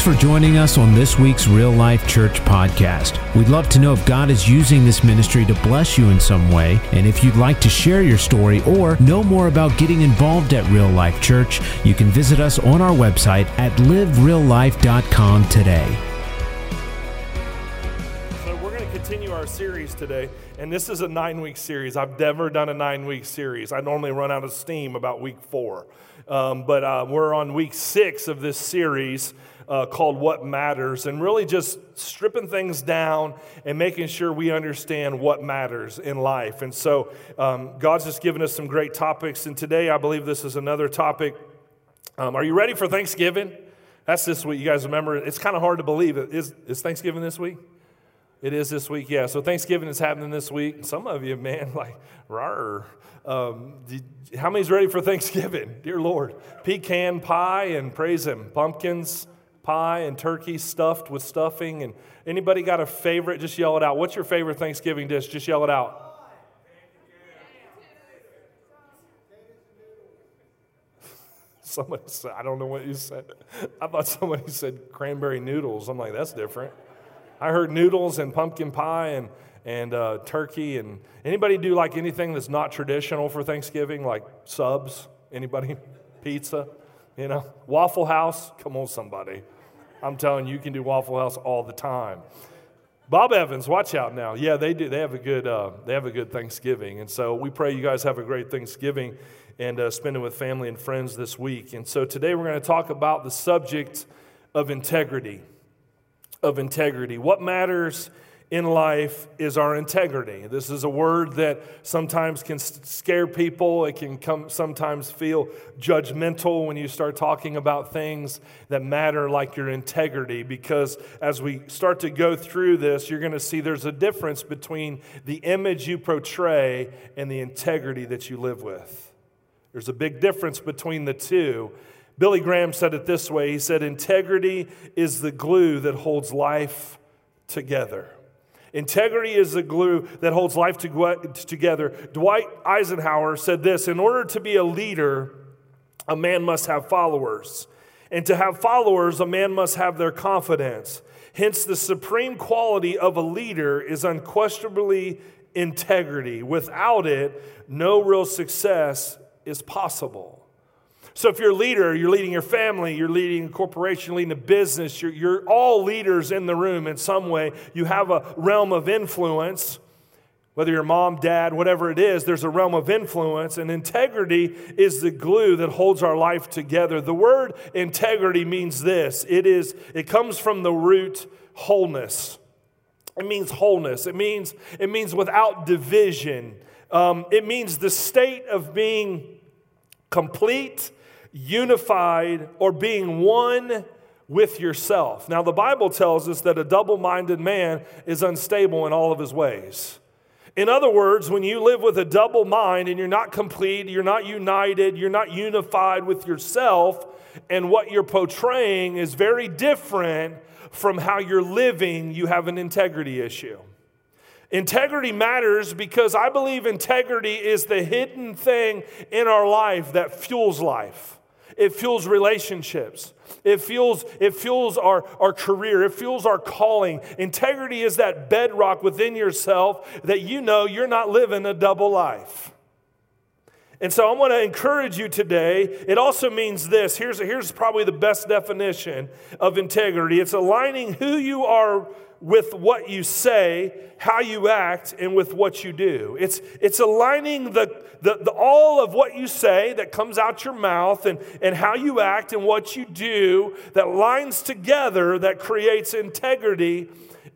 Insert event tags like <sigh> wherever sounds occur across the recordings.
Thanks for joining us on this week's Real Life Church podcast. We'd love to know if God is using this ministry to bless you in some way, and if you'd like to share your story or know more about getting involved at Real Life Church, you can visit us on our website at livereallife.com today. So we're going to continue our series today, and this is a nine-week series. I've never done a nine-week series. I normally run out of steam about week four, um, but uh, we're on week six of this series uh, called What Matters, and really just stripping things down and making sure we understand what matters in life. And so um, God's just given us some great topics, and today I believe this is another topic. Um, are you ready for Thanksgiving? That's this week. You guys remember, it's kind of hard to believe. Is, is Thanksgiving this week? It is this week, yeah. So Thanksgiving is happening this week. Some of you, man, <laughs> like, rawr. Um, did, how many's ready for Thanksgiving? Dear Lord. Pecan pie and praise Him. Pumpkins, pie and turkey stuffed with stuffing. And anybody got a favorite? Just yell it out. What's your favorite Thanksgiving dish? Just yell it out. <laughs> Somebody said, I don't know what you said. I thought somebody said cranberry noodles. I'm like, that's different. I heard noodles and pumpkin pie and, and uh, turkey. And anybody do like anything that's not traditional for Thanksgiving, like subs? Anybody? <laughs> Pizza? You know, Waffle House, come on, somebody. I'm telling you, you can do Waffle House all the time. Bob Evans, watch out now. Yeah, they do. They have a good. Uh, they have a good Thanksgiving, and so we pray you guys have a great Thanksgiving and uh, spend it with family and friends this week. And so today we're going to talk about the subject of integrity. Of integrity, what matters in life is our integrity. This is a word that sometimes can scare people. It can come, sometimes feel judgmental when you start talking about things that matter, like your integrity. Because as we start to go through this, you're going to see there's a difference between the image you portray and the integrity that you live with. There's a big difference between the two. Billy Graham said it this way He said, Integrity is the glue that holds life together. Integrity is the glue that holds life together. Dwight Eisenhower said this In order to be a leader, a man must have followers. And to have followers, a man must have their confidence. Hence, the supreme quality of a leader is unquestionably integrity. Without it, no real success is possible. So, if you're a leader, you're leading your family, you're leading a corporation, leading a business, you're, you're all leaders in the room in some way. You have a realm of influence. Whether you're mom, dad, whatever it is, there's a realm of influence, and integrity is the glue that holds our life together. The word integrity means this it, is, it comes from the root wholeness. It means wholeness, it means, it means without division, um, it means the state of being complete unified, or being one with yourself. Now, the Bible tells us that a double minded man is unstable in all of his ways. In other words, when you live with a double mind and you're not complete, you're not united, you're not unified with yourself, and what you're portraying is very different from how you're living, you have an integrity issue. Integrity matters because I believe integrity is the hidden thing in our life that fuels life. It fuels relationships. It fuels, it fuels our, our career. It fuels our calling. Integrity is that bedrock within yourself that you know you're not living a double life. And so I want to encourage you today. It also means this. Here's, here's probably the best definition of integrity it's aligning who you are with what you say, how you act, and with what you do. It's, it's aligning the, the, the, all of what you say that comes out your mouth and, and how you act and what you do that lines together that creates integrity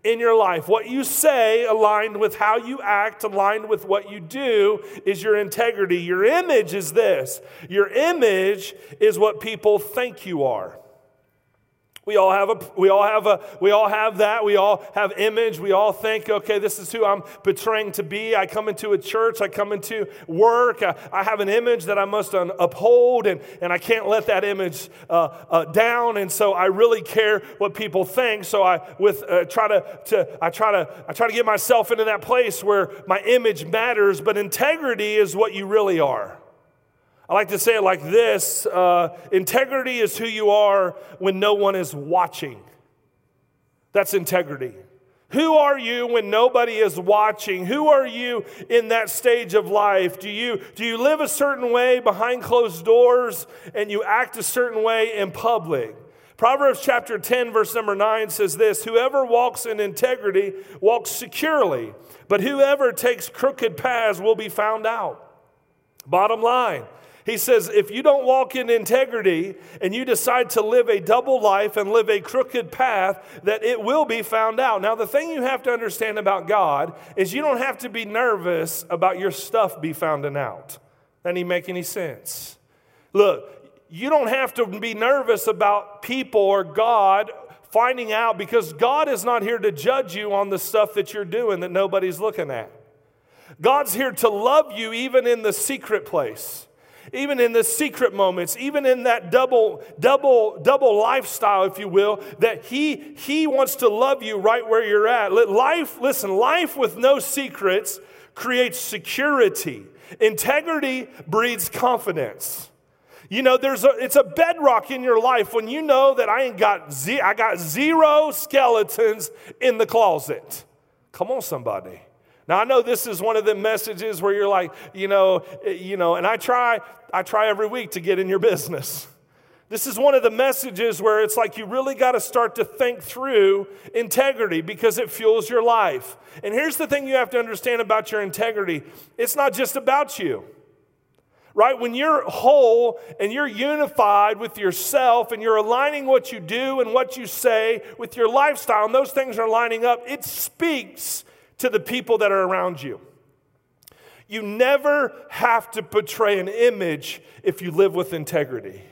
in your life. What you say aligned with how you act, aligned with what you do, is your integrity. Your image is this your image is what people think you are. We all have a we all have a we all have that. We all have image. We all think, okay, this is who I'm portraying to be. I come into a church, I come into work, I, I have an image that I must un, uphold, and, and I can't let that image uh, uh, down. And so I really care what people think. So I with uh, try to, to I try to I try to get myself into that place where my image matters, but integrity is what you really are. I like to say it like this uh, integrity is who you are when no one is watching. That's integrity. Who are you when nobody is watching? Who are you in that stage of life? Do you, do you live a certain way behind closed doors and you act a certain way in public? Proverbs chapter 10, verse number 9 says this Whoever walks in integrity walks securely, but whoever takes crooked paths will be found out. Bottom line, he says, if you don't walk in integrity and you decide to live a double life and live a crooked path, that it will be found out. Now, the thing you have to understand about God is you don't have to be nervous about your stuff be found out. That didn't make any sense. Look, you don't have to be nervous about people or God finding out because God is not here to judge you on the stuff that you're doing that nobody's looking at. God's here to love you even in the secret place even in the secret moments, even in that double, double, double lifestyle, if you will, that he, he wants to love you right where you're at. Life, listen, life with no secrets creates security. Integrity breeds confidence. You know, there's a, it's a bedrock in your life when you know that I ain't got ze- I got zero skeletons in the closet. Come on, somebody. Now I know this is one of the messages where you're like, you know, eh, you know, and I try, I try every week to get in your business. This is one of the messages where it's like you really got to start to think through integrity because it fuels your life. And here's the thing you have to understand about your integrity it's not just about you. Right? When you're whole and you're unified with yourself and you're aligning what you do and what you say with your lifestyle, and those things are lining up, it speaks to the people that are around you. You never have to portray an image if you live with integrity.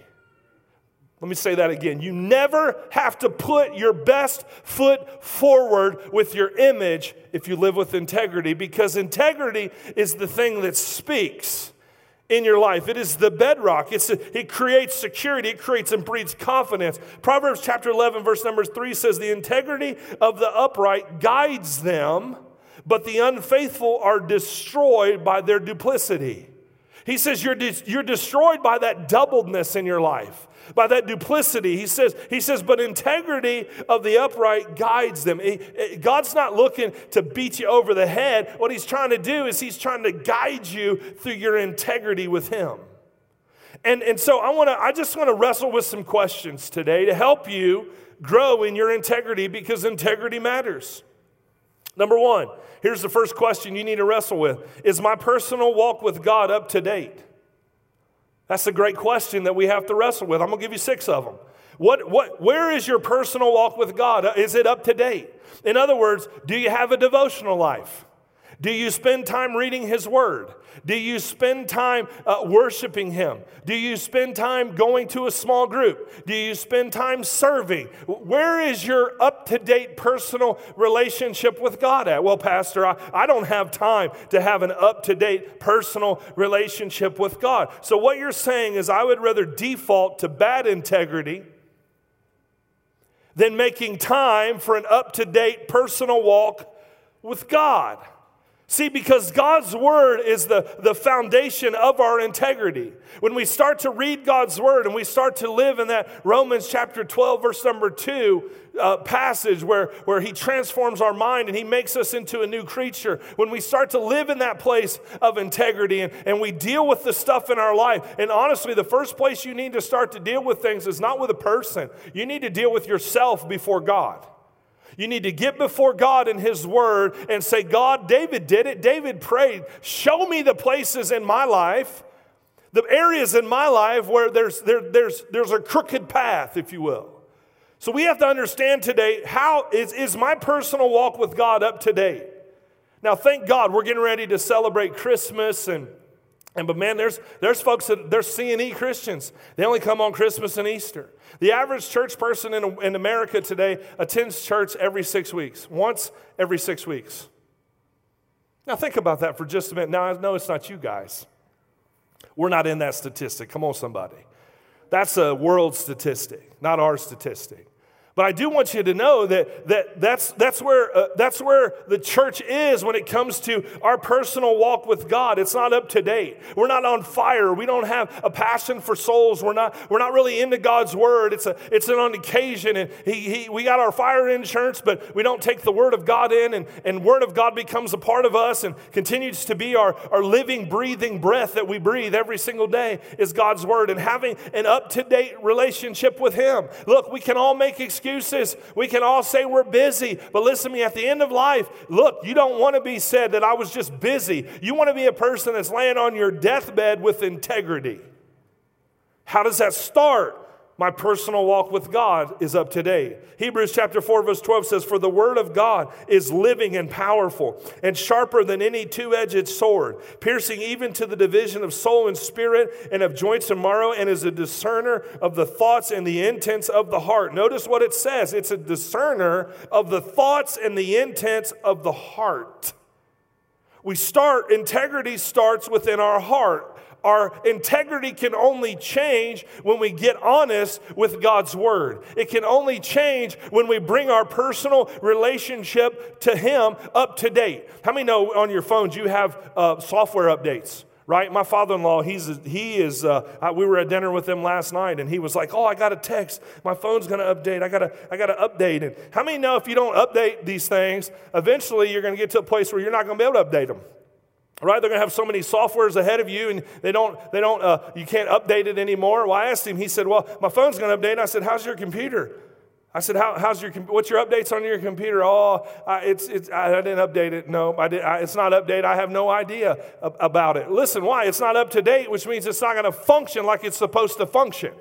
Let me say that again. You never have to put your best foot forward with your image if you live with integrity because integrity is the thing that speaks in your life. It is the bedrock. It's, it creates security, it creates and breeds confidence. Proverbs chapter 11, verse number 3 says, The integrity of the upright guides them but the unfaithful are destroyed by their duplicity. He says you're, de- you're destroyed by that doubledness in your life, by that duplicity. He says, he says, but integrity of the upright guides them. He, eh, God's not looking to beat you over the head. What he's trying to do is he's trying to guide you through your integrity with him. And, and so I want to I just want to wrestle with some questions today to help you grow in your integrity because integrity matters. Number one, here's the first question you need to wrestle with Is my personal walk with God up to date? That's a great question that we have to wrestle with. I'm going to give you six of them. What, what, where is your personal walk with God? Uh, is it up to date? In other words, do you have a devotional life? Do you spend time reading His Word? Do you spend time uh, worshiping Him? Do you spend time going to a small group? Do you spend time serving? Where is your up to date personal relationship with God at? Well, Pastor, I, I don't have time to have an up to date personal relationship with God. So, what you're saying is, I would rather default to bad integrity than making time for an up to date personal walk with God. See, because God's word is the, the foundation of our integrity. When we start to read God's word and we start to live in that Romans chapter 12, verse number 2 uh, passage where, where he transforms our mind and he makes us into a new creature, when we start to live in that place of integrity and, and we deal with the stuff in our life, and honestly, the first place you need to start to deal with things is not with a person, you need to deal with yourself before God. You need to get before God in His Word and say, God, David did it. David prayed, show me the places in my life, the areas in my life where there's, there, there's, there's a crooked path, if you will. So we have to understand today how is, is my personal walk with God up to date? Now, thank God we're getting ready to celebrate Christmas and and but man, there's there's folks that they're C&E Christians. They only come on Christmas and Easter. The average church person in, in America today attends church every six weeks, once every six weeks. Now think about that for just a minute. Now I know it's not you guys. We're not in that statistic. Come on, somebody. That's a world statistic, not our statistic. But I do want you to know that, that that's, that's, where, uh, that's where the church is when it comes to our personal walk with God. It's not up to date. We're not on fire. We don't have a passion for souls. We're not, we're not really into God's word. It's, a, it's an on occasion. And he, he, we got our fire insurance, but we don't take the word of God in. And, and word of God becomes a part of us and continues to be our, our living, breathing breath that we breathe every single day is God's word. And having an up to date relationship with Him. Look, we can all make excuses excuses. We can all say we're busy, but listen to me, at the end of life, look, you don't want to be said that I was just busy. You want to be a person that's laying on your deathbed with integrity. How does that start? My personal walk with God is up to date. Hebrews chapter 4, verse 12 says, For the word of God is living and powerful, and sharper than any two edged sword, piercing even to the division of soul and spirit, and of joints and marrow, and is a discerner of the thoughts and the intents of the heart. Notice what it says it's a discerner of the thoughts and the intents of the heart. We start, integrity starts within our heart. Our integrity can only change when we get honest with God's word. It can only change when we bring our personal relationship to Him up to date. How many know on your phones you have uh, software updates? right? My father-in-law, he's he is. Uh, we were at dinner with him last night, and he was like, "Oh, I got a text. My phone's going to update. I got to I got to update it." How many know if you don't update these things, eventually you're going to get to a place where you're not going to be able to update them? Right they're going to have so many softwares ahead of you and they don't they don't uh, you can't update it anymore. Well i asked him he said well my phone's going to update and i said how's your computer? I said How, how's your what's your updates on your computer? Oh I, it's, it's i didn't update it. No I did, I, it's not updated i have no idea about it. Listen why? It's not up to date which means it's not going to function like it's supposed to function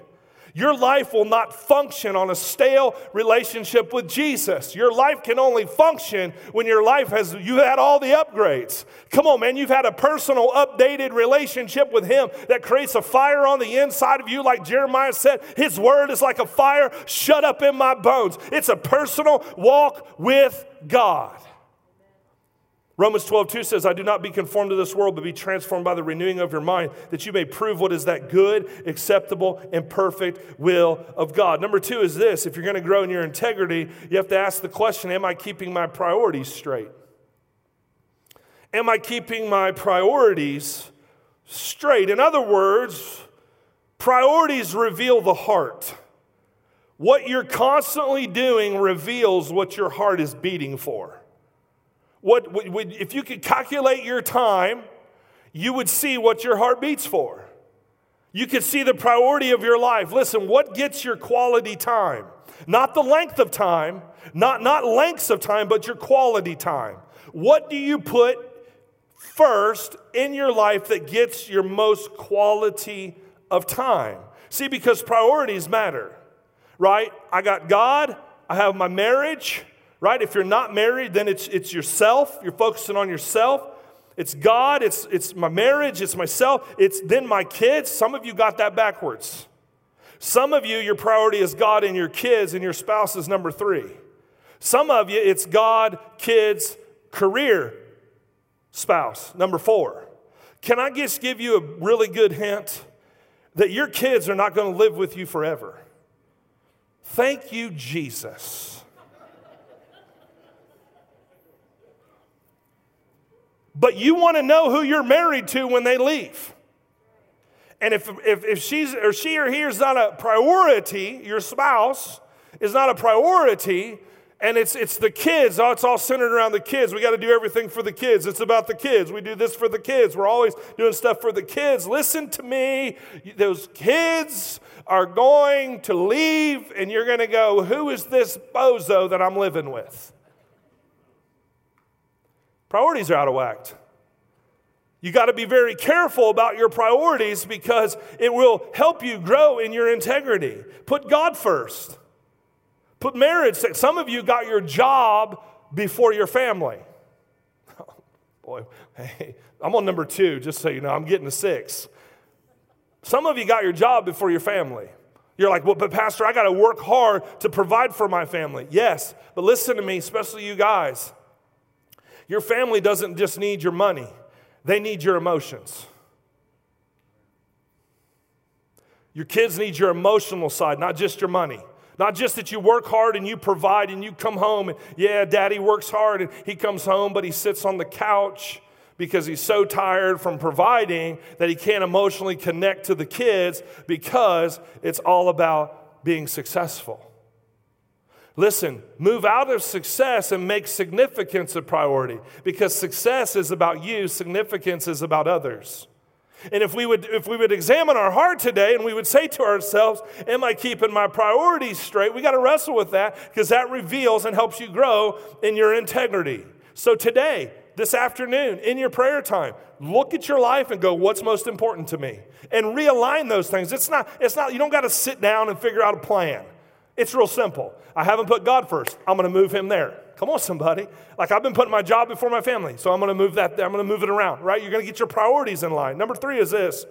your life will not function on a stale relationship with Jesus. Your life can only function when your life has you had all the upgrades. Come on, man, you've had a personal updated relationship with him that creates a fire on the inside of you like Jeremiah said, his word is like a fire shut up in my bones. It's a personal walk with God. Romans 12, 2 says, I do not be conformed to this world, but be transformed by the renewing of your mind, that you may prove what is that good, acceptable, and perfect will of God. Number two is this if you're going to grow in your integrity, you have to ask the question Am I keeping my priorities straight? Am I keeping my priorities straight? In other words, priorities reveal the heart. What you're constantly doing reveals what your heart is beating for. What, if you could calculate your time, you would see what your heart beats for. You could see the priority of your life. Listen, what gets your quality time? Not the length of time, not, not lengths of time, but your quality time. What do you put first in your life that gets your most quality of time? See, because priorities matter, right? I got God, I have my marriage, right? If you're not married, then it's, it's yourself. You're focusing on yourself. It's God, it's, it's my marriage, it's myself, it's then my kids. Some of you got that backwards. Some of you, your priority is God and your kids, and your spouse is number three. Some of you, it's God, kids, career, spouse, number four. Can I just give you a really good hint that your kids are not going to live with you forever? Thank you, Jesus. But you want to know who you're married to when they leave. And if, if, if she's or she or he is not a priority, your spouse is not a priority, and it's, it's the kids. Oh, it's all centered around the kids. We got to do everything for the kids. It's about the kids. We do this for the kids. We're always doing stuff for the kids. Listen to me. Those kids are going to leave, and you're going to go, Who is this bozo that I'm living with? Priorities are out of whack. You got to be very careful about your priorities because it will help you grow in your integrity. Put God first. Put marriage. Some of you got your job before your family. Oh, <laughs> boy, hey, I'm on number two, just so you know. I'm getting to six. Some of you got your job before your family. You're like, well, but Pastor, I got to work hard to provide for my family. Yes, but listen to me, especially you guys. Your family doesn't just need your money, they need your emotions. Your kids need your emotional side, not just your money. Not just that you work hard and you provide and you come home and, yeah, daddy works hard and he comes home, but he sits on the couch because he's so tired from providing that he can't emotionally connect to the kids because it's all about being successful. Listen, move out of success and make significance a priority because success is about you, significance is about others. And if we would if we would examine our heart today and we would say to ourselves, am I keeping my priorities straight? We got to wrestle with that because that reveals and helps you grow in your integrity. So today, this afternoon in your prayer time look at your life and go what's most important to me and realign those things it's not it's not you don't got to sit down and figure out a plan it's real simple. I haven't put god first. I'm going to move him there. Come on somebody. Like i've been putting my job before my family so i'm going to move that i'm going to move it around right? You're going to get your priorities in line. Number three is this.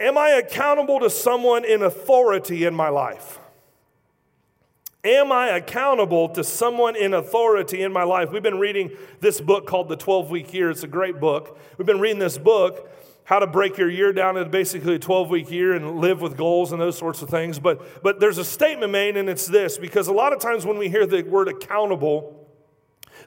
Am i accountable to someone in authority in my life? Am I accountable to someone in authority in my life? We've been reading this book called The 12 Week Year. It's a great book. We've been reading this book, How to Break Your Year Down into basically a 12 week year and live with goals and those sorts of things. But, but there's a statement made, and it's this because a lot of times when we hear the word accountable,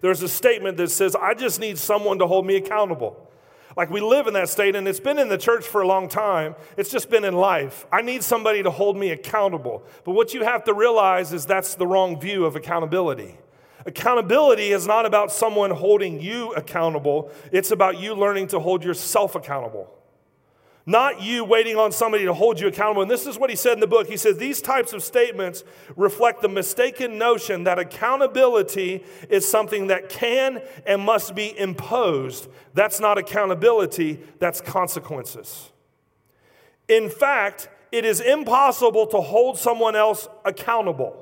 there's a statement that says, I just need someone to hold me accountable. Like we live in that state, and it's been in the church for a long time. It's just been in life. I need somebody to hold me accountable. But what you have to realize is that's the wrong view of accountability. Accountability is not about someone holding you accountable, it's about you learning to hold yourself accountable not you waiting on somebody to hold you accountable. And this is what he said in the book. He says these types of statements reflect the mistaken notion that accountability is something that can and must be imposed. That's not accountability, that's consequences. In fact, it is impossible to hold someone else accountable.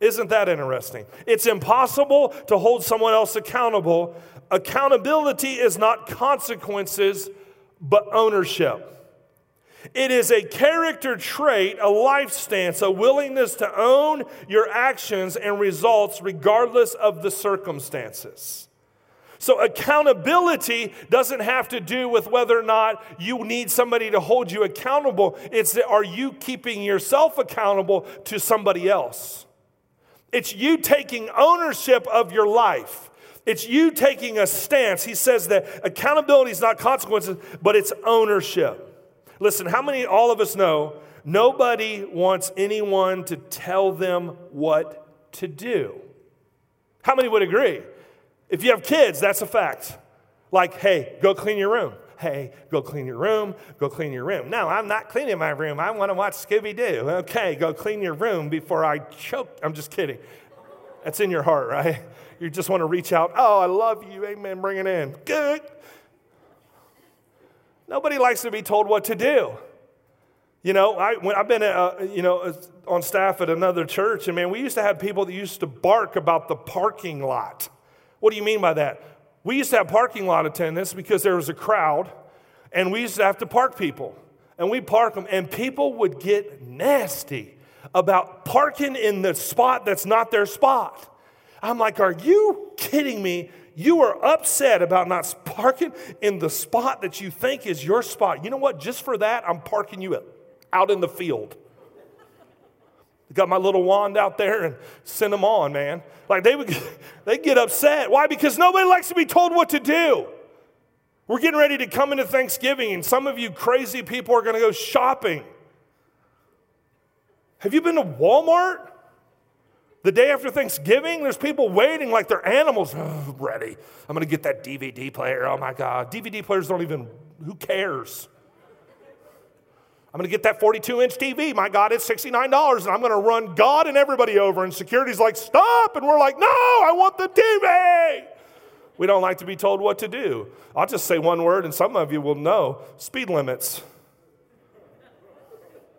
Isn't that interesting? It's impossible to hold someone else accountable. Accountability is not consequences but ownership. It is a character trait, a life stance, a willingness to own your actions and results regardless of the circumstances. So, accountability doesn't have to do with whether or not you need somebody to hold you accountable. It's that are you keeping yourself accountable to somebody else? It's you taking ownership of your life. It's you taking a stance. He says that accountability is not consequences, but it's ownership. Listen, how many, all of us know, nobody wants anyone to tell them what to do. How many would agree? If you have kids, that's a fact. Like, hey, go clean your room. Hey, go clean your room. Go clean your room. No, I'm not cleaning my room. I want to watch Scooby Doo. Okay, go clean your room before I choke. I'm just kidding. That's in your heart, right? You just want to reach out. Oh, I love you. Amen. Bring it in. Good. Nobody likes to be told what to do. You know, I, when I've been, uh, you know, uh, on staff at another church, and man, we used to have people that used to bark about the parking lot. What do you mean by that? We used to have parking lot attendants because there was a crowd, and we used to have to park people. And we park them, and people would get nasty about parking in the spot that's not their spot. I'm like, are you kidding me? You are upset about not parking in the spot that you think is your spot. You know what? Just for that, I'm parking you out in the field. Got my little wand out there and send them on, man. Like they would, <laughs> they get upset. Why? Because nobody likes to be told what to do. We're getting ready to come into Thanksgiving, and some of you crazy people are going to go shopping. Have you been to Walmart? The day after Thanksgiving, there's people waiting like they're animals. Oh, ready. I'm going to get that DVD player. Oh my God. DVD players don't even, who cares? I'm going to get that 42 inch TV. My God, it's $69. And I'm going to run God and everybody over. And security's like, stop. And we're like, no, I want the TV. We don't like to be told what to do. I'll just say one word, and some of you will know speed limits.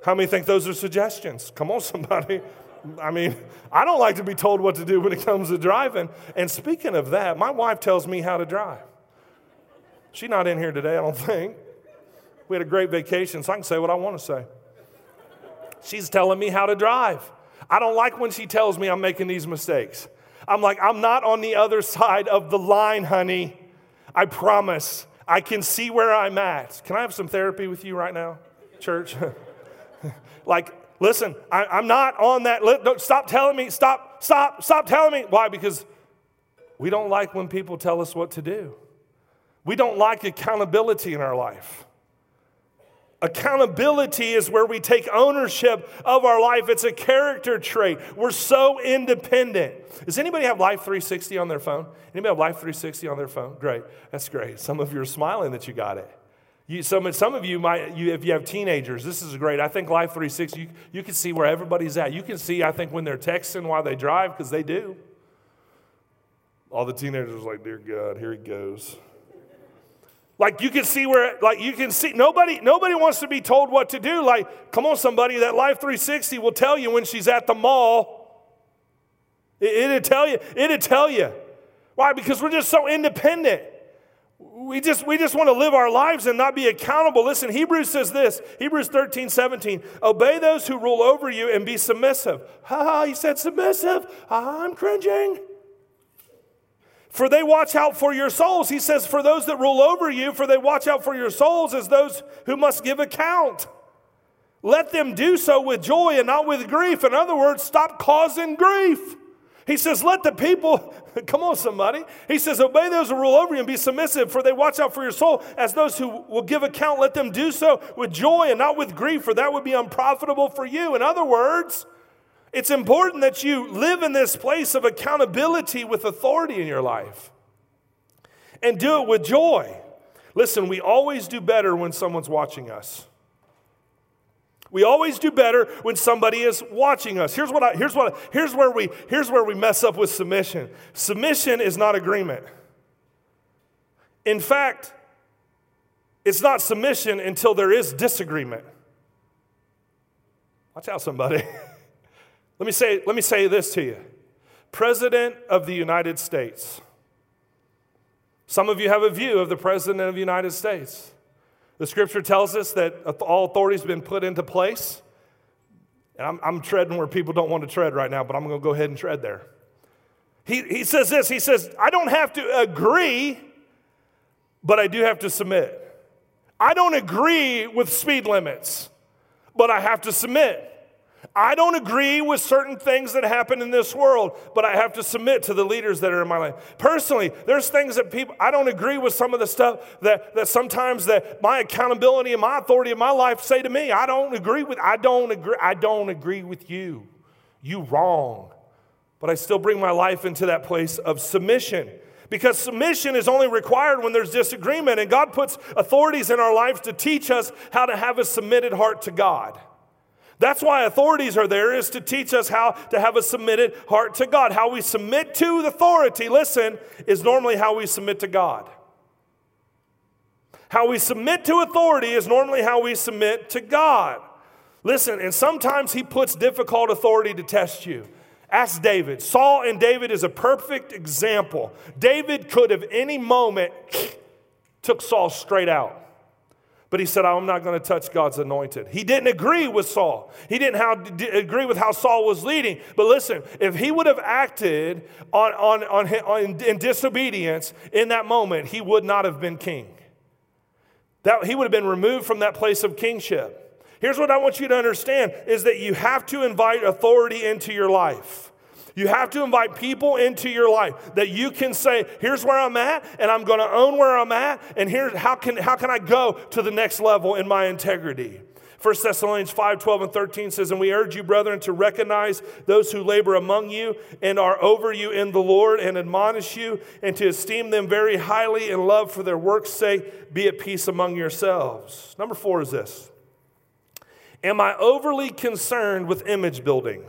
How many think those are suggestions? Come on, <laughs> somebody. I mean, I don't like to be told what to do when it comes to driving. And speaking of that, my wife tells me how to drive. She's not in here today, I don't think. We had a great vacation, so I can say what I want to say. She's telling me how to drive. I don't like when she tells me I'm making these mistakes. I'm like, I'm not on the other side of the line, honey. I promise. I can see where I'm at. Can I have some therapy with you right now, church? <laughs> like, listen, I, am not on that. Don't, stop telling me, stop, stop, stop telling me. Why? Because we don't like when people tell us what to do. We don't like accountability in our life. Accountability is where we take ownership of our life. It's a character trait. We're so independent. Does anybody have Life 360 on their phone? Anybody have Life 360 on their phone? Great. That's great. Some of you are smiling that you got it. You, some, some of you might, you, if you have teenagers, this is great. I think Life 360, you, you can see where everybody's at. You can see, I think, when they're texting while they drive, because they do. All the teenagers are like, Dear God, here he goes. Like you can see where, like you can see, nobody, nobody wants to be told what to do. Like, come on, somebody, that Life 360 will tell you when she's at the mall. It, it'll tell you, it'll tell you. Why? Because we're just so independent. We just, we just want to live our lives and not be accountable. Listen, Hebrews says this Hebrews 13, 17. Obey those who rule over you and be submissive. Ha ha, he said submissive. I'm cringing. For they watch out for your souls. He says, For those that rule over you, for they watch out for your souls as those who must give account. Let them do so with joy and not with grief. In other words, stop causing grief. He says, Let the people, <laughs> come on, somebody. He says, Obey those who rule over you and be submissive, for they watch out for your soul as those who will give account. Let them do so with joy and not with grief, for that would be unprofitable for you. In other words, it's important that you live in this place of accountability with authority in your life and do it with joy. Listen, we always do better when someone's watching us. We always do better when somebody is watching us. Here's what I, here's what here's where we here's where we mess up with submission. Submission is not agreement. In fact, it's not submission until there is disagreement. Watch out somebody. <laughs> Let me say, let me say this to you President of the United States. Some of you have a view of the President of the United States. The scripture tells us that all authority has been put into place. And I'm, I'm treading where people don't want to tread right now, but I'm going to go ahead and tread there. He, he says this He says, I don't have to agree, but I do have to submit. I don't agree with speed limits, but I have to submit. I don't agree with certain things that happen in this world, but I have to submit to the leaders that are in my life. Personally, there's things that people, I don't agree with some of the stuff that, that sometimes that my accountability and my authority in my life say to me. I don't agree with, I don't agree, I don't agree with you. You wrong. But I still bring my life into that place of submission. Because submission is only required when there's disagreement, and God puts authorities in our lives to teach us how to have a submitted heart to God. That's why authorities are there, is to teach us how to have a submitted heart to God. How we submit to authority, listen, is normally how we submit to God. How we submit to authority is normally how we submit to God. Listen, and sometimes He puts difficult authority to test you. Ask David. Saul and David is a perfect example. David could have any moment <sniffs> took Saul straight out. But he said, I'm not going to touch God's anointed. He didn't agree with Saul. He didn't have, agree with how Saul was leading. But listen, if he would have acted on, on, on, on, in disobedience in that moment, he would not have been king. That, he would have been removed from that place of kingship. Here's what I want you to understand is that you have to invite authority into your life. You have to invite people into your life that you can say, here's where I'm at, and I'm going to own where I'm at, and here's how can, how can I go to the next level in my integrity. 1 Thessalonians 5 12 and 13 says, And we urge you, brethren, to recognize those who labor among you and are over you in the Lord and admonish you, and to esteem them very highly in love for their work's sake. Be at peace among yourselves. Number four is this Am I overly concerned with image building?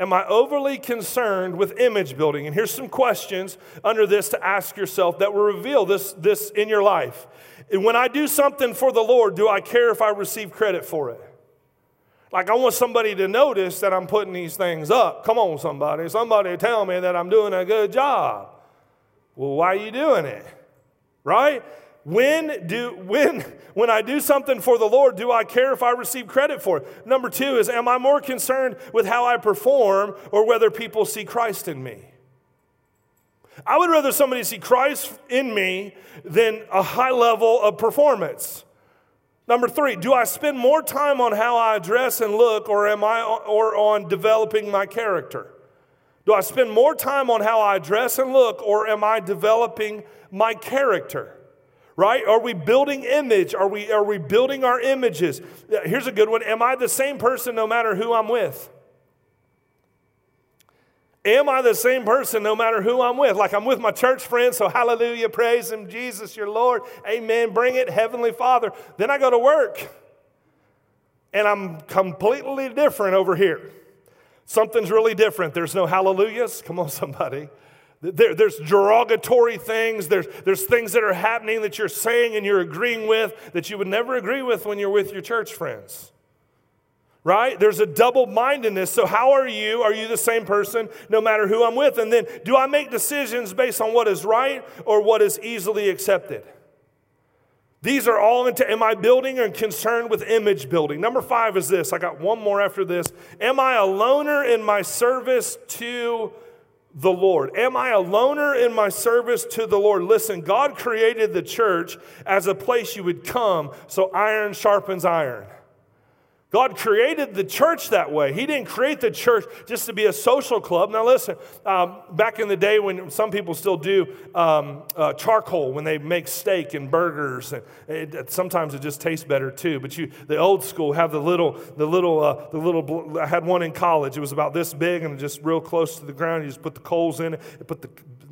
Am I overly concerned with image building? And here's some questions under this to ask yourself that will reveal this, this in your life. When I do something for the Lord, do I care if I receive credit for it? Like, I want somebody to notice that I'm putting these things up. Come on, somebody. Somebody tell me that I'm doing a good job. Well, why are you doing it? Right? When do when when I do something for the Lord, do I care if I receive credit for it? Number 2 is am I more concerned with how I perform or whether people see Christ in me? I would rather somebody see Christ in me than a high level of performance. Number three, do I spend more time on how I dress and look or am I or on developing my character? Do I spend more time on how I dress and look or am I developing my character? Right? Are we building image? Are we are we building our images? Here's a good one. Am I the same person no matter who I'm with? Am I the same person no matter who I'm with? Like I'm with my church friends, so hallelujah, praise Him, Jesus, your Lord, amen, bring it, Heavenly Father. Then I go to work and I'm completely different over here. Something's really different. There's no hallelujahs. Come on, somebody. There, there's derogatory things, there's, there's things that are happening that you're saying and you're agreeing with that you would never agree with when you're with your church friends right? There's a double mindedness. So, how are you? Are you the same person no matter who I'm with? And then, do I make decisions based on what is right or what is easily accepted? These are all into, am I building and concerned with image building? Number five is this. I got one more after this. Am I a loner in my service to the Lord? Am I a loner in my service to the Lord? Listen, God created the church as a place you would come so iron sharpens iron. God created the church that way. He didn't create the church just to be a social club. Now, listen, um, back in the day when some people still do um, uh, charcoal when they make steak and burgers, and it, sometimes it just tastes better too. But you, the old school have the little, the little, uh, the little. I had one in college. It was about this big and just real close to the ground. You just put the coals in it, put the,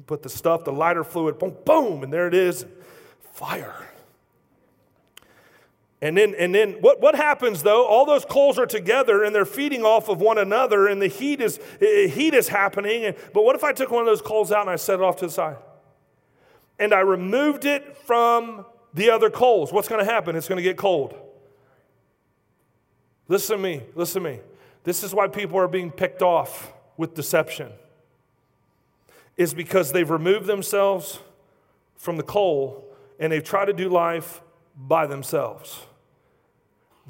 put the stuff, the lighter fluid, boom, boom, and there it is, fire. And then, and then what, what happens though? All those coals are together and they're feeding off of one another, and the heat is, eh, heat is happening. And, but what if I took one of those coals out and I set it off to the side? And I removed it from the other coals. What's going to happen? It's going to get cold. Listen to me, listen to me. This is why people are being picked off with deception, is because they've removed themselves from the coal and they've tried to do life by themselves.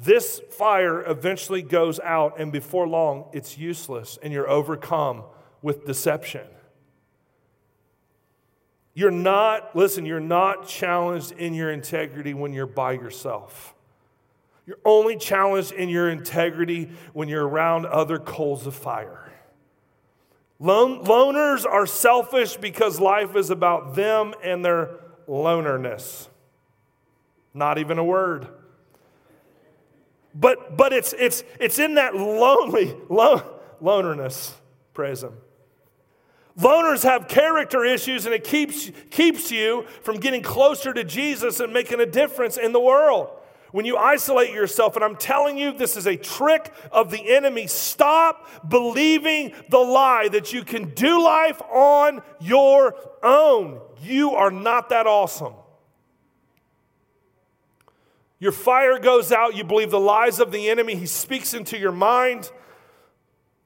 This fire eventually goes out, and before long, it's useless, and you're overcome with deception. You're not, listen, you're not challenged in your integrity when you're by yourself. You're only challenged in your integrity when you're around other coals of fire. Lone, loners are selfish because life is about them and their lonerness. Not even a word. But, but it's, it's, it's in that lonely, lone, lonerness, praise Him. Loners have character issues and it keeps, keeps you from getting closer to Jesus and making a difference in the world. When you isolate yourself, and I'm telling you, this is a trick of the enemy. Stop believing the lie that you can do life on your own. You are not that awesome. Your fire goes out, you believe the lies of the enemy, he speaks into your mind,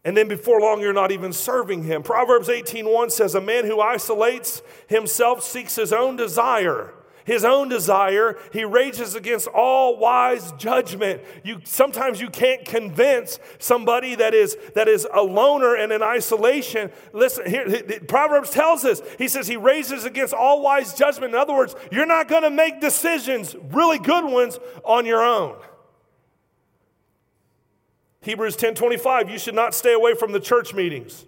and then before long you're not even serving him. Proverbs 18:1 says a man who isolates himself seeks his own desire his own desire. He rages against all wise judgment. You, sometimes you can't convince somebody that is, that is a loner and in isolation. Listen, here, Proverbs tells us, he says he rages against all wise judgment. In other words, you're not going to make decisions, really good ones, on your own. Hebrews 10:25 you should not stay away from the church meetings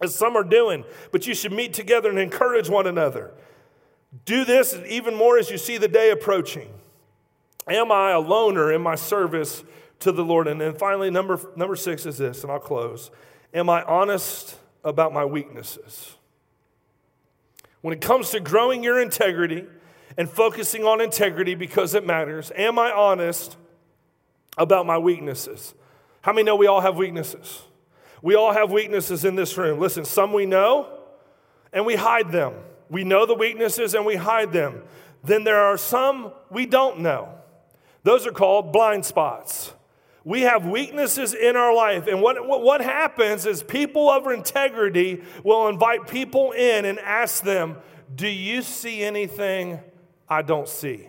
as some are doing but you should meet together and encourage one another do this even more as you see the day approaching. Am I a loner in my service to the Lord? And then finally, number, number six is this, and I'll close. Am I honest about my weaknesses? When it comes to growing your integrity and focusing on integrity because it matters, am I honest about my weaknesses? How many know we all have weaknesses? We all have weaknesses in this room. Listen, some we know and we hide them. We know the weaknesses and we hide them. Then there are some we don't know. Those are called blind spots. We have weaknesses in our life. And what, what happens is people of integrity will invite people in and ask them, Do you see anything I don't see?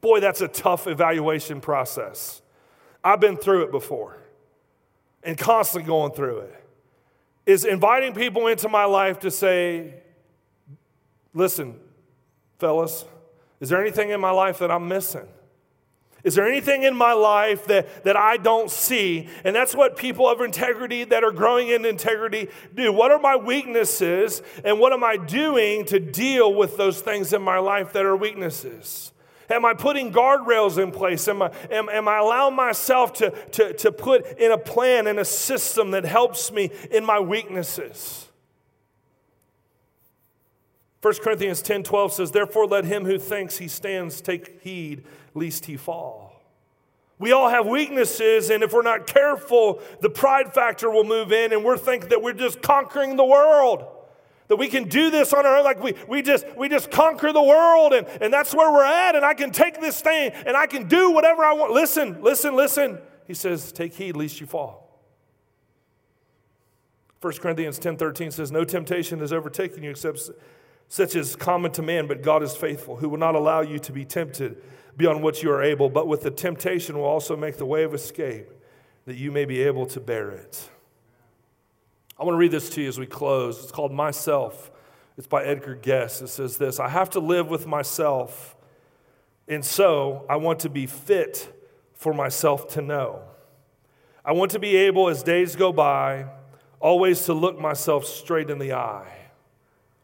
Boy, that's a tough evaluation process. I've been through it before and constantly going through it. Is inviting people into my life to say, Listen, fellas, is there anything in my life that I'm missing? Is there anything in my life that, that I don't see? And that's what people of integrity that are growing in integrity do. What are my weaknesses? And what am I doing to deal with those things in my life that are weaknesses? Am I putting guardrails in place? Am I, am, am I allowing myself to, to, to put in a plan and a system that helps me in my weaknesses? 1 Corinthians 10 12 says, Therefore, let him who thinks he stands take heed lest he fall. We all have weaknesses, and if we're not careful, the pride factor will move in, and we're thinking that we're just conquering the world. That we can do this on our own, like we, we just we just conquer the world, and, and that's where we're at, and I can take this thing and I can do whatever I want. Listen, listen, listen. He says, Take heed lest you fall. 1 Corinthians 10 13 says, No temptation has overtaken you except such as common to man, but God is faithful, who will not allow you to be tempted beyond what you are able, but with the temptation will also make the way of escape that you may be able to bear it. I want to read this to you as we close. It's called Myself. It's by Edgar Guest. It says this I have to live with myself, and so I want to be fit for myself to know. I want to be able, as days go by, always to look myself straight in the eye.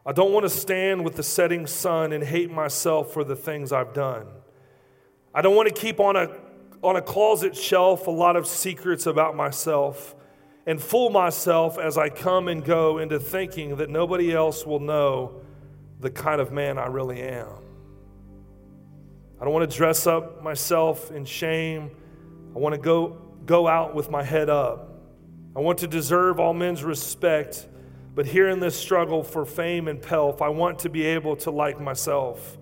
I don't want to stand with the setting sun and hate myself for the things I've done. I don't want to keep on a, on a closet shelf a lot of secrets about myself and fool myself as I come and go into thinking that nobody else will know the kind of man I really am. I don't want to dress up myself in shame. I want to go, go out with my head up. I want to deserve all men's respect, but here in this struggle for fame and pelf, I want to be able to like myself.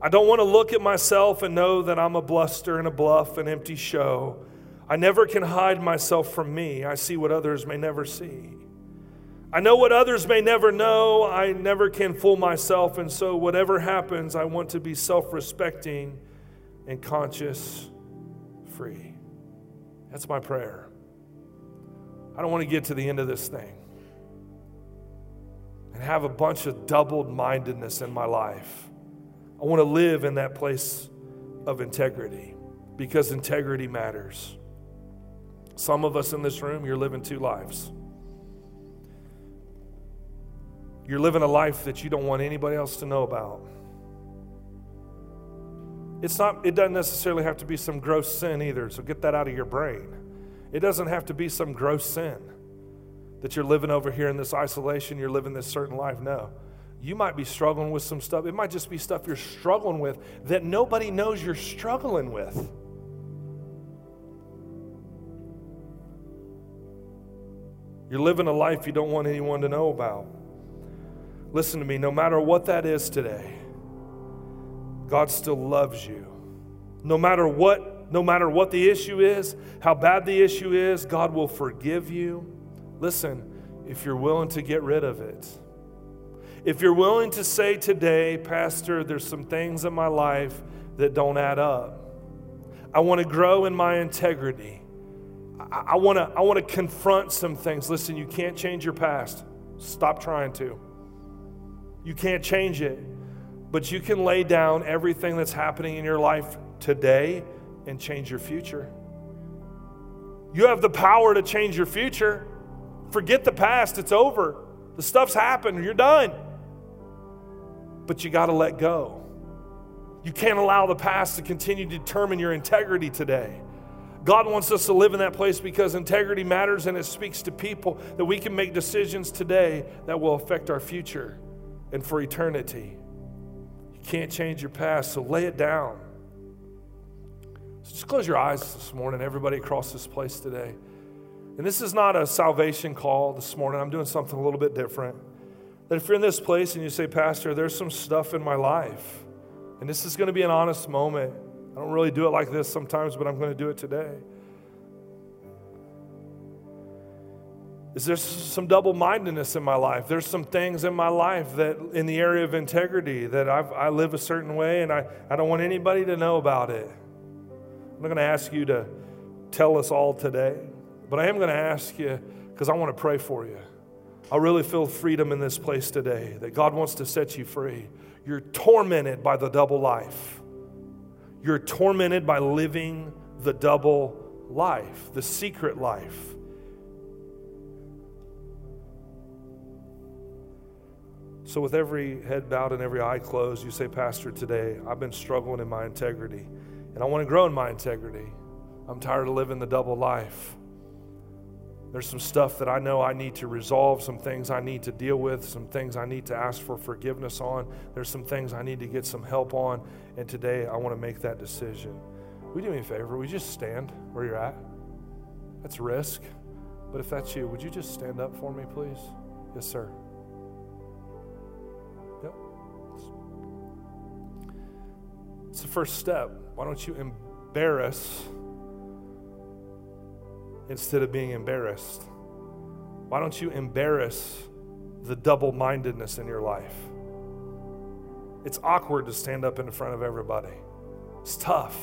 I don't want to look at myself and know that I'm a bluster and a bluff, an empty show. I never can hide myself from me. I see what others may never see. I know what others may never know. I never can fool myself. And so, whatever happens, I want to be self respecting and conscious free. That's my prayer. I don't want to get to the end of this thing and have a bunch of doubled mindedness in my life. I want to live in that place of integrity because integrity matters. Some of us in this room, you're living two lives. You're living a life that you don't want anybody else to know about. It's not, it doesn't necessarily have to be some gross sin either, so get that out of your brain. It doesn't have to be some gross sin that you're living over here in this isolation, you're living this certain life. No. You might be struggling with some stuff. It might just be stuff you're struggling with that nobody knows you're struggling with. You're living a life you don't want anyone to know about. Listen to me, no matter what that is today, God still loves you. No matter what, no matter what the issue is, how bad the issue is, God will forgive you. Listen, if you're willing to get rid of it. If you're willing to say today, Pastor, there's some things in my life that don't add up. I want to grow in my integrity. I, I want to I want to confront some things. Listen, you can't change your past. Stop trying to. You can't change it. But you can lay down everything that's happening in your life today and change your future. You have the power to change your future. Forget the past, it's over. The stuff's happened, you're done but you got to let go. You can't allow the past to continue to determine your integrity today. God wants us to live in that place because integrity matters and it speaks to people that we can make decisions today that will affect our future and for eternity. You can't change your past, so lay it down. So just close your eyes this morning, everybody across this place today. And this is not a salvation call this morning. I'm doing something a little bit different. That if you're in this place and you say, Pastor, there's some stuff in my life, and this is going to be an honest moment. I don't really do it like this sometimes, but I'm going to do it today. Is there some double mindedness in my life? There's some things in my life that, in the area of integrity, that I've, i live a certain way and I, I don't want anybody to know about it. I'm not going to ask you to tell us all today, but I am going to ask you because I want to pray for you. I really feel freedom in this place today, that God wants to set you free. You're tormented by the double life. You're tormented by living the double life, the secret life. So, with every head bowed and every eye closed, you say, Pastor, today I've been struggling in my integrity, and I want to grow in my integrity. I'm tired of living the double life. There's some stuff that I know I need to resolve, some things I need to deal with, some things I need to ask for forgiveness on. There's some things I need to get some help on. And today I want to make that decision. Would you do me a favor? Would you just stand where you're at? That's risk. But if that's you, would you just stand up for me, please? Yes, sir. Yep. It's the first step. Why don't you embarrass instead of being embarrassed? Why don't you embarrass the double mindedness in your life? It's awkward to stand up in front of everybody, it's tough.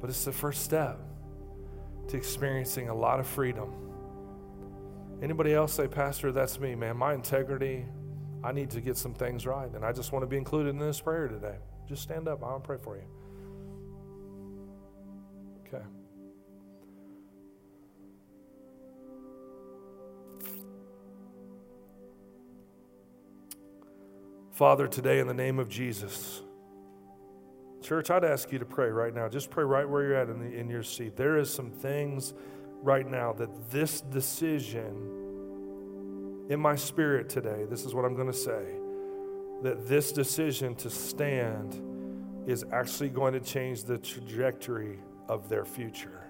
But it's the first step to experiencing a lot of freedom. Anybody else say, Pastor, that's me, man. My integrity, I need to get some things right. And I just want to be included in this prayer today. Just stand up. I'll pray for you. Okay. Father, today in the name of Jesus, church, I'd ask you to pray right now. Just pray right where you're at in, the, in your seat. There is some things right now that this decision in my spirit today, this is what I'm going to say, that this decision to stand is actually going to change the trajectory of their future.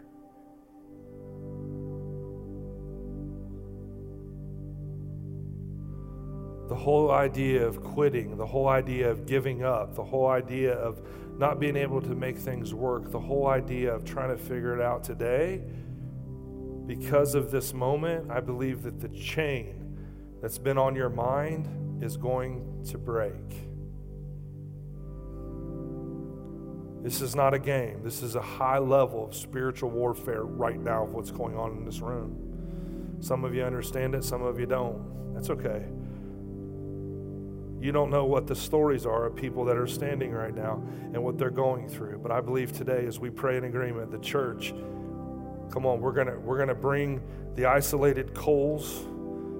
Whole idea of quitting, the whole idea of giving up, the whole idea of not being able to make things work, the whole idea of trying to figure it out today, because of this moment, I believe that the chain that's been on your mind is going to break. This is not a game. This is a high level of spiritual warfare right now of what's going on in this room. Some of you understand it, some of you don't. That's okay. You don't know what the stories are of people that are standing right now and what they're going through. But I believe today, as we pray in agreement, the church, come on, we're gonna we're gonna bring the isolated coals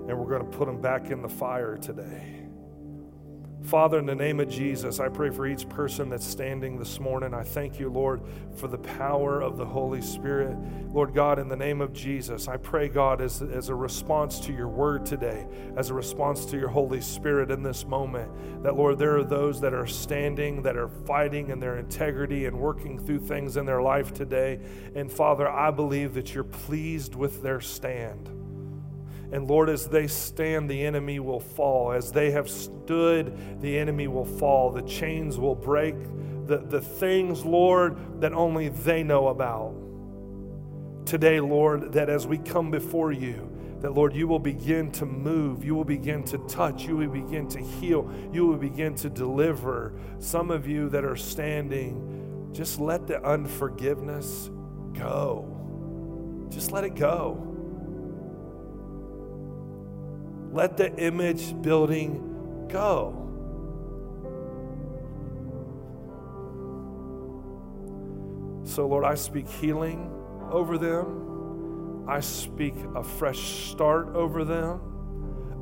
and we're gonna put them back in the fire today. Father, in the name of Jesus, I pray for each person that's standing this morning. I thank you, Lord, for the power of the Holy Spirit. Lord God, in the name of Jesus, I pray, God, as, as a response to your word today, as a response to your Holy Spirit in this moment, that, Lord, there are those that are standing, that are fighting in their integrity and working through things in their life today. And Father, I believe that you're pleased with their stand. And Lord, as they stand, the enemy will fall. As they have stood, the enemy will fall. The chains will break. The, the things, Lord, that only they know about. Today, Lord, that as we come before you, that Lord, you will begin to move, you will begin to touch, you will begin to heal, you will begin to deliver. Some of you that are standing, just let the unforgiveness go. Just let it go. Let the image building go. So, Lord, I speak healing over them. I speak a fresh start over them.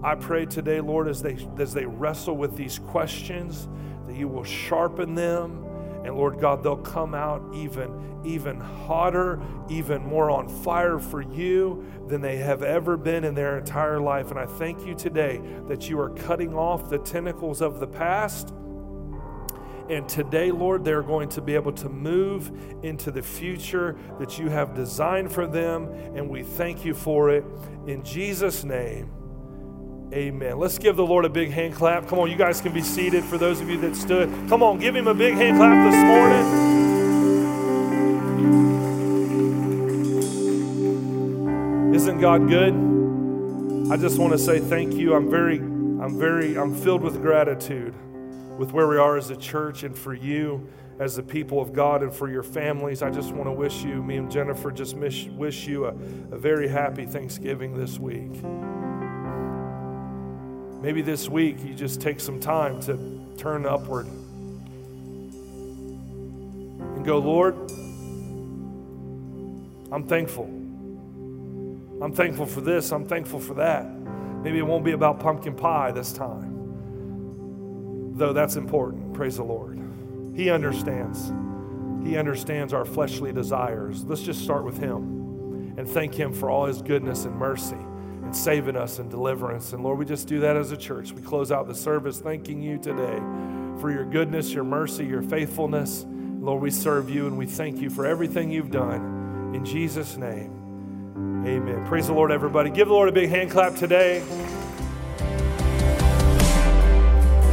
I pray today, Lord, as they, as they wrestle with these questions, that you will sharpen them and Lord God, they'll come out even, even hotter, even more on fire for you than they have ever been in their entire life. And I thank you today that you are cutting off the tentacles of the past. And today, Lord, they're going to be able to move into the future that you have designed for them. And we thank you for it. In Jesus' name. Amen. Let's give the Lord a big hand clap. Come on, you guys can be seated for those of you that stood. Come on, give him a big hand clap this morning. Isn't God good? I just want to say thank you. I'm very, I'm very, I'm filled with gratitude with where we are as a church and for you as the people of God and for your families. I just want to wish you, me and Jennifer, just wish you a, a very happy Thanksgiving this week. Maybe this week you just take some time to turn upward. And go, Lord, I'm thankful. I'm thankful for this. I'm thankful for that. Maybe it won't be about pumpkin pie this time, though that's important. Praise the Lord. He understands. He understands our fleshly desires. Let's just start with Him and thank Him for all His goodness and mercy saving us and deliverance. And Lord, we just do that as a church. We close out the service thanking you today for your goodness, your mercy, your faithfulness. Lord, we serve you and we thank you for everything you've done. In Jesus' name, amen. Praise the Lord, everybody. Give the Lord a big hand clap today.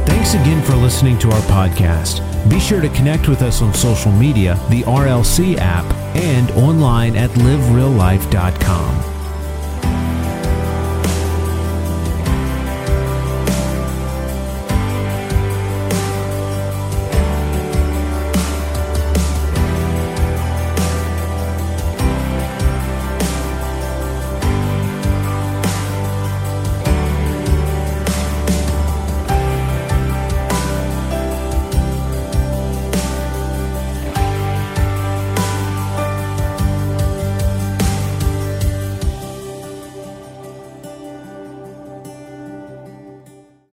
Thanks again for listening to our podcast. Be sure to connect with us on social media, the RLC app, and online at livereallife.com.